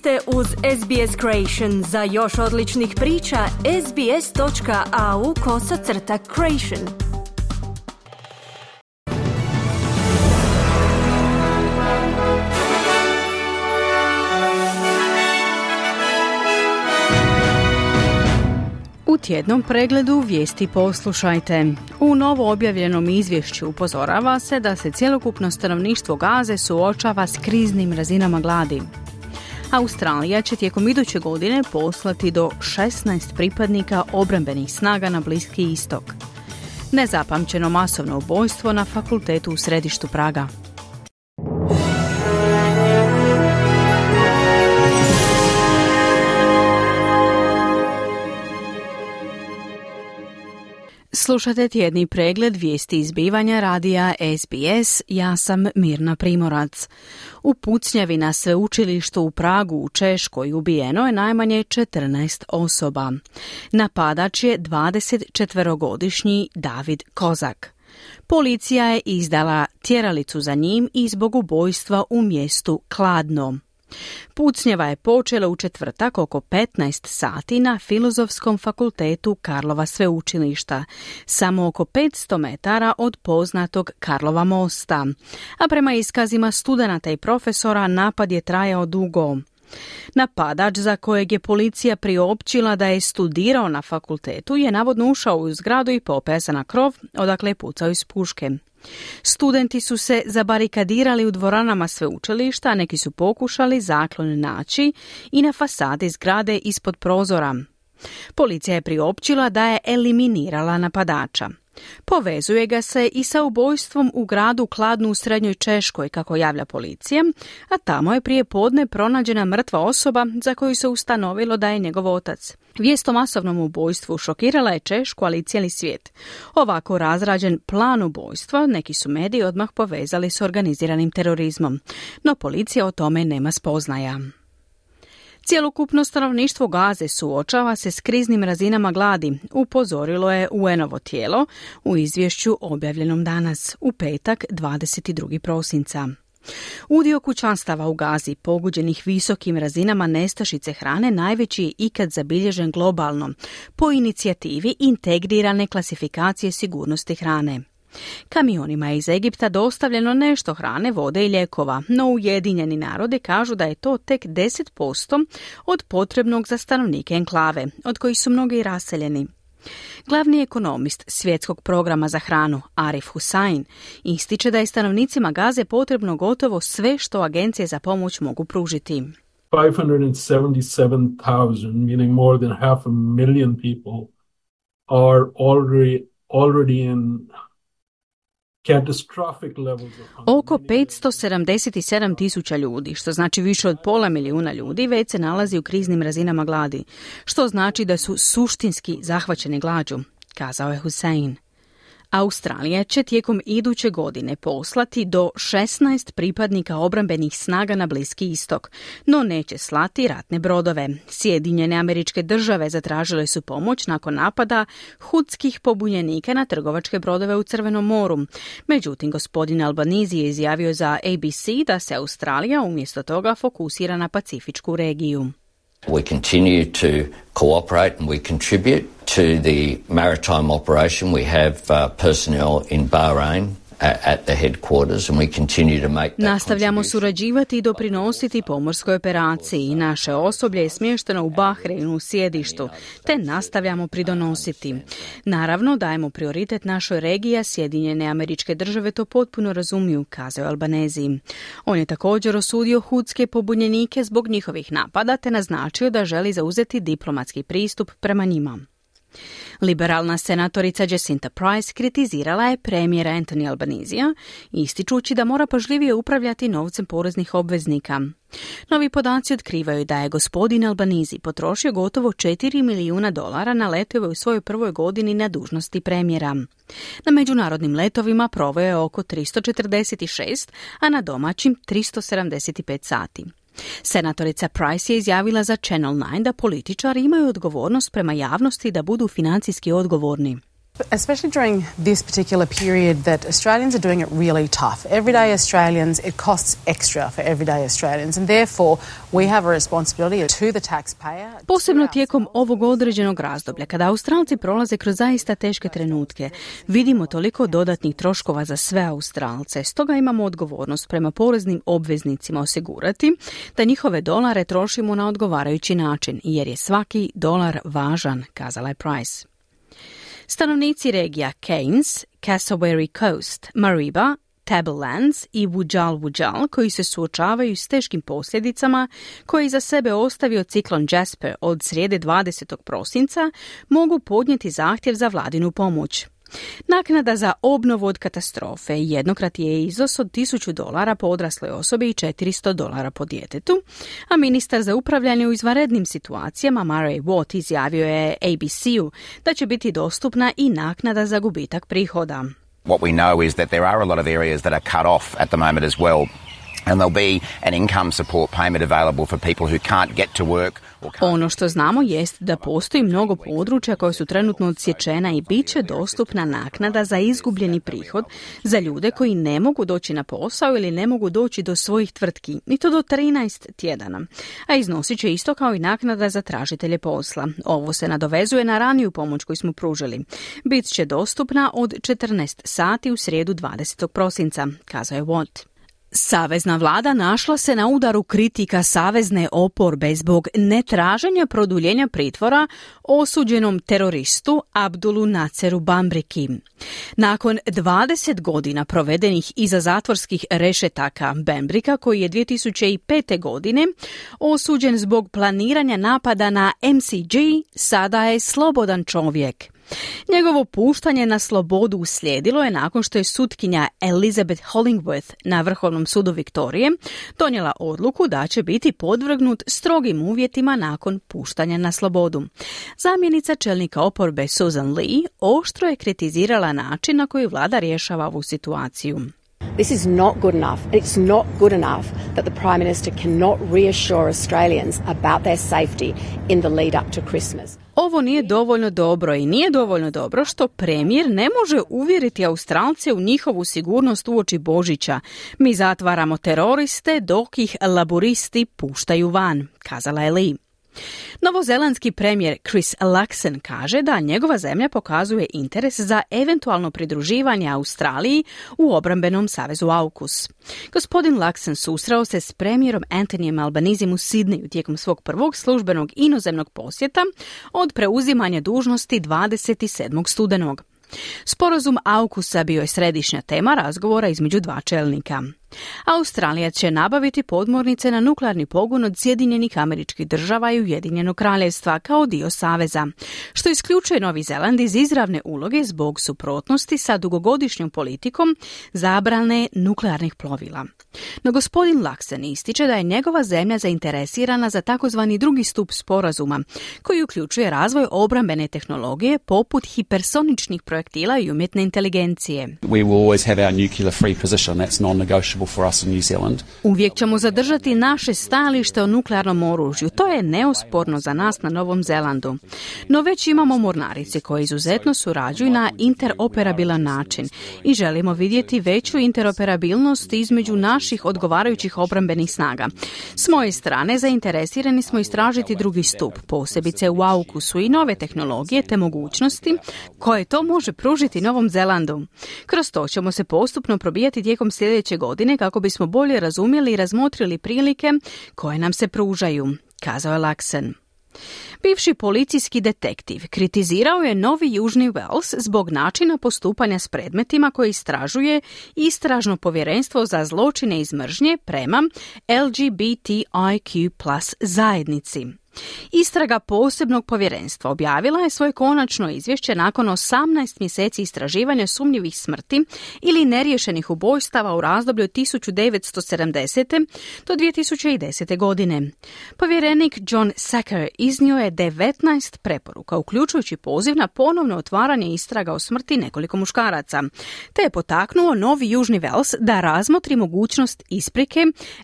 ste uz SBS Creation. Za još odličnih priča, sbs.au kosacrta creation. U tjednom pregledu vijesti poslušajte. U novo objavljenom izvješću upozorava se da se cjelokupno stanovništvo Gaze suočava s kriznim razinama gladi. Australija će tijekom iduće godine poslati do 16 pripadnika obrambenih snaga na Bliski istok. Nezapamćeno masovno ubojstvo na fakultetu u središtu Praga. Slušate tjedni pregled vijesti izbivanja radija SBS, ja sam Mirna Primorac. U pucnjavi na sveučilištu u Pragu u Češkoj ubijeno je najmanje 14 osoba. Napadač je 24-godišnji David Kozak. Policija je izdala tjeralicu za njim i zbog ubojstva u mjestu Kladno. Pucnjeva je počela u četvrtak oko 15 sati na Filozofskom fakultetu Karlova sveučilišta, samo oko 500 metara od poznatog Karlova mosta. A prema iskazima studenata i profesora napad je trajao dugo. Napadač za kojeg je policija priopćila da je studirao na fakultetu je navodno ušao u zgradu i popeo na krov, odakle je pucao iz puške. Studenti su se zabarikadirali u dvoranama sveučilišta, neki su pokušali zaklon naći i na fasadi zgrade ispod prozora. Policija je priopćila da je eliminirala napadača. Povezuje ga se i sa ubojstvom u gradu Kladnu u Srednjoj Češkoj, kako javlja policija, a tamo je prije podne pronađena mrtva osoba za koju se ustanovilo da je njegov otac. Vijest o masovnom ubojstvu šokirala je Češku, ali cijeli svijet. Ovako razrađen plan ubojstva neki su mediji odmah povezali s organiziranim terorizmom, no policija o tome nema spoznaja. Cjelokupno stanovništvo Gaze suočava se s kriznim razinama gladi, upozorilo je UN-ovo tijelo u izvješću objavljenom danas, u petak 22. prosinca. Udio kućanstava u Gazi poguđenih visokim razinama nestašice hrane najveći je ikad zabilježen globalno po inicijativi integrirane klasifikacije sigurnosti hrane. Kamionima iz Egipta dostavljeno nešto hrane, vode i lijekova, no Ujedinjeni narode kažu da je to tek 10% od potrebnog za stanovnike enklave, od kojih su mnogi raseljeni. Glavni ekonomist svjetskog programa za hranu Arif Hussain ističe da je stanovnicima Gaze potrebno gotovo sve što agencije za pomoć mogu pružiti. 577,000, meaning more than half a million people, are already already in Oko 577 tisuća ljudi, što znači više od pola milijuna ljudi, već se nalazi u kriznim razinama gladi, što znači da su suštinski zahvaćeni glađu, kazao je Hussein. Australija će tijekom iduće godine poslati do 16 pripadnika obrambenih snaga na Bliski istok, no neće slati ratne brodove. Sjedinjene američke države zatražile su pomoć nakon napada hudskih pobunjenika na trgovačke brodove u Crvenom moru. Međutim, gospodin Albanizi je izjavio za ABC da se Australija umjesto toga fokusira na Pacifičku regiju. We continue to cooperate and we contribute to the maritime operation. We have uh, personnel in Bahrain at the headquarters and we continue to make Nastavljamo surađivati i doprinositi pomorskoj operaciji. Naše osoblje je smješteno u Bahreinu u sjedištu, te nastavljamo pridonositi. Naravno, dajemo prioritet našoj regiji, a Sjedinjene američke države to potpuno razumiju, kazao Albanezi. On je također osudio hudske pobunjenike zbog njihovih napada, te naznačio da želi zauzeti diplomatski pristup prema njima. Liberalna senatorica Jacinta Price kritizirala je premijera Anthony Albanizija, ističući da mora pažljivije upravljati novcem poreznih obveznika. Novi podaci otkrivaju da je gospodin Albanizi potrošio gotovo 4 milijuna dolara na letove u svojoj prvoj godini na dužnosti premijera. Na međunarodnim letovima proveo je oko 346, a na domaćim 375 sati. Senatorica Price je izjavila za Channel 9 da političari imaju odgovornost prema javnosti da budu financijski odgovorni. Especially during this particular period that Australians are doing it really tough. Everyday Australians, it costs extra for everyday Australians and therefore we have a responsibility to the taxpayer. Posebno tijekom ovog određenog razdoblja, kada Australci prolaze kroz zaista teške trenutke, vidimo toliko dodatnih troškova za sve Australce. Stoga imamo odgovornost prema poreznim obveznicima osigurati da njihove dolare trošimo na odgovarajući način, jer je svaki dolar važan, kazala je Price. Stanovnici regija Keynes, Cassowary Coast, Mariba, Tablelands i Wujal Wujal koji se suočavaju s teškim posljedicama koje iza sebe ostavio ciklon Jasper od srijede 20. prosinca mogu podnijeti zahtjev za vladinu pomoć. Naknada za obnovu od katastrofe jednokrat je iznos od 1000 dolara po odrasloj osobi i 400 dolara po djetetu, a ministar za upravljanje u izvanrednim situacijama Murray Watt izjavio je ABC-u da će biti dostupna i naknada za gubitak prihoda. What we know is that there are a lot of areas that are cut off at the moment as well. And there'll be an income support payment available for people who can't get to work ono što znamo jest da postoji mnogo područja koja su trenutno odsječena i bit će dostupna naknada za izgubljeni prihod za ljude koji ne mogu doći na posao ili ne mogu doći do svojih tvrtki, i to do 13 tjedana. A iznosit će isto kao i naknada za tražitelje posla. Ovo se nadovezuje na raniju pomoć koju smo pružili. Bit će dostupna od 14 sati u srijedu 20. prosinca, kazao je Watt. Savezna vlada našla se na udaru kritika savezne oporbe zbog netraženja produljenja pritvora osuđenom teroristu Abdulu Naceru Bambriki. Nakon 20 godina provedenih iza zatvorskih rešetaka Bambrika, koji je 2005. godine osuđen zbog planiranja napada na MCG, sada je slobodan čovjek. Njegovo puštanje na slobodu uslijedilo je nakon što je sutkinja Elizabeth Hollingworth na Vrhovnom sudu Viktorije donijela odluku da će biti podvrgnut strogim uvjetima nakon puštanja na slobodu. Zamjenica čelnika oporbe Susan Lee oštro je kritizirala način na koji vlada rješava ovu situaciju. This is not good enough. It's not good enough that the Prime Minister cannot reassure Australians about their safety in the lead up to Christmas. Ovo nije dovoljno dobro i nije dovoljno dobro što premijer ne može uvjeriti Australce u njihovu sigurnost uoči Božića. Mi zatvaramo teroriste dok ih laboristi puštaju van, kazala je Lee. Novozelandski premijer Chris Luxon kaže da njegova zemlja pokazuje interes za eventualno pridruživanje Australiji u obrambenom savezu AUKUS. Gospodin Luxon susreo se s premijerom Antonijem Albanizim u Sidneju tijekom svog prvog službenog inozemnog posjeta od preuzimanja dužnosti 27. studenog. Sporazum AUKUSA bio je središnja tema razgovora između dva čelnika. Australija će nabaviti podmornice na nuklearni pogon od Sjedinjenih američkih država i Ujedinjenog kraljevstva kao dio saveza, što isključuje Novi Zeland iz izravne uloge zbog suprotnosti sa dugogodišnjom politikom zabrane nuklearnih plovila. No gospodin Laksen ističe da je njegova zemlja zainteresirana za takozvani drugi stup sporazuma, koji uključuje razvoj obrambene tehnologije poput hipersoničnih projektila i umjetne inteligencije. We will always have our nuclear free position. That's non-negotiable Uvijek ćemo zadržati naše stajalište o nuklearnom oružju. To je neosporno za nas na Novom Zelandu. No već imamo mornarice koje izuzetno surađuju na interoperabilan način i želimo vidjeti veću interoperabilnost između naših odgovarajućih obrambenih snaga. S moje strane zainteresirani smo istražiti drugi stup, posebice u aukusu i nove tehnologije te mogućnosti koje to može pružiti Novom Zelandu. Kroz to ćemo se postupno probijati tijekom sljedeće godine kako bismo bolje razumjeli i razmotrili prilike koje nam se pružaju, kazao je Laksen. Bivši policijski detektiv kritizirao je Novi Južni Wales zbog načina postupanja s predmetima koje istražuje Istražno povjerenstvo za zločine iz mržnje prema LGBTIQ zajednici. Istraga posebnog povjerenstva objavila je svoje konačno izvješće nakon 18 mjeseci istraživanja sumnjivih smrti ili neriješenih ubojstava u razdoblju od 1970. do 2010. godine. Povjerenik John Sacker iznio je 19 preporuka, uključujući poziv na ponovno otvaranje istraga o smrti nekoliko muškaraca, te je potaknuo Novi Južni Wales da razmotri mogućnost isprike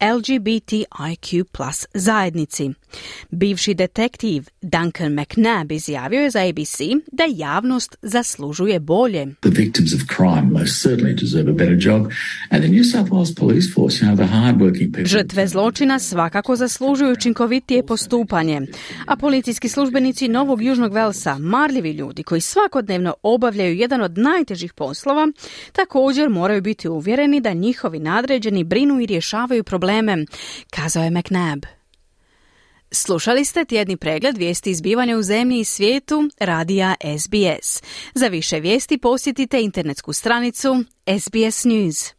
LGBTIQ plus zajednici bivši detektiv Duncan McNabb izjavio je za ABC da javnost zaslužuje bolje. The victims of crime most certainly deserve a better job and the New South Wales Police Force, you know, the hard-working people... Žrtve zločina svakako zaslužuju učinkovitije postupanje, a policijski službenici Novog Južnog Velsa, marljivi ljudi koji svakodnevno obavljaju jedan od najtežih poslova, također moraju biti uvjereni da njihovi nadređeni brinu i rješavaju probleme, kazao je McNabb. Slušali ste tjedni pregled vijesti izbivanja u zemlji i svijetu radija SBS. Za više vijesti posjetite internetsku stranicu SBS News.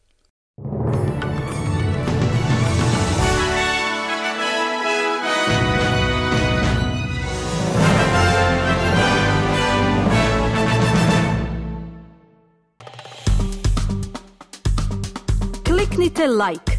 Kliknite like,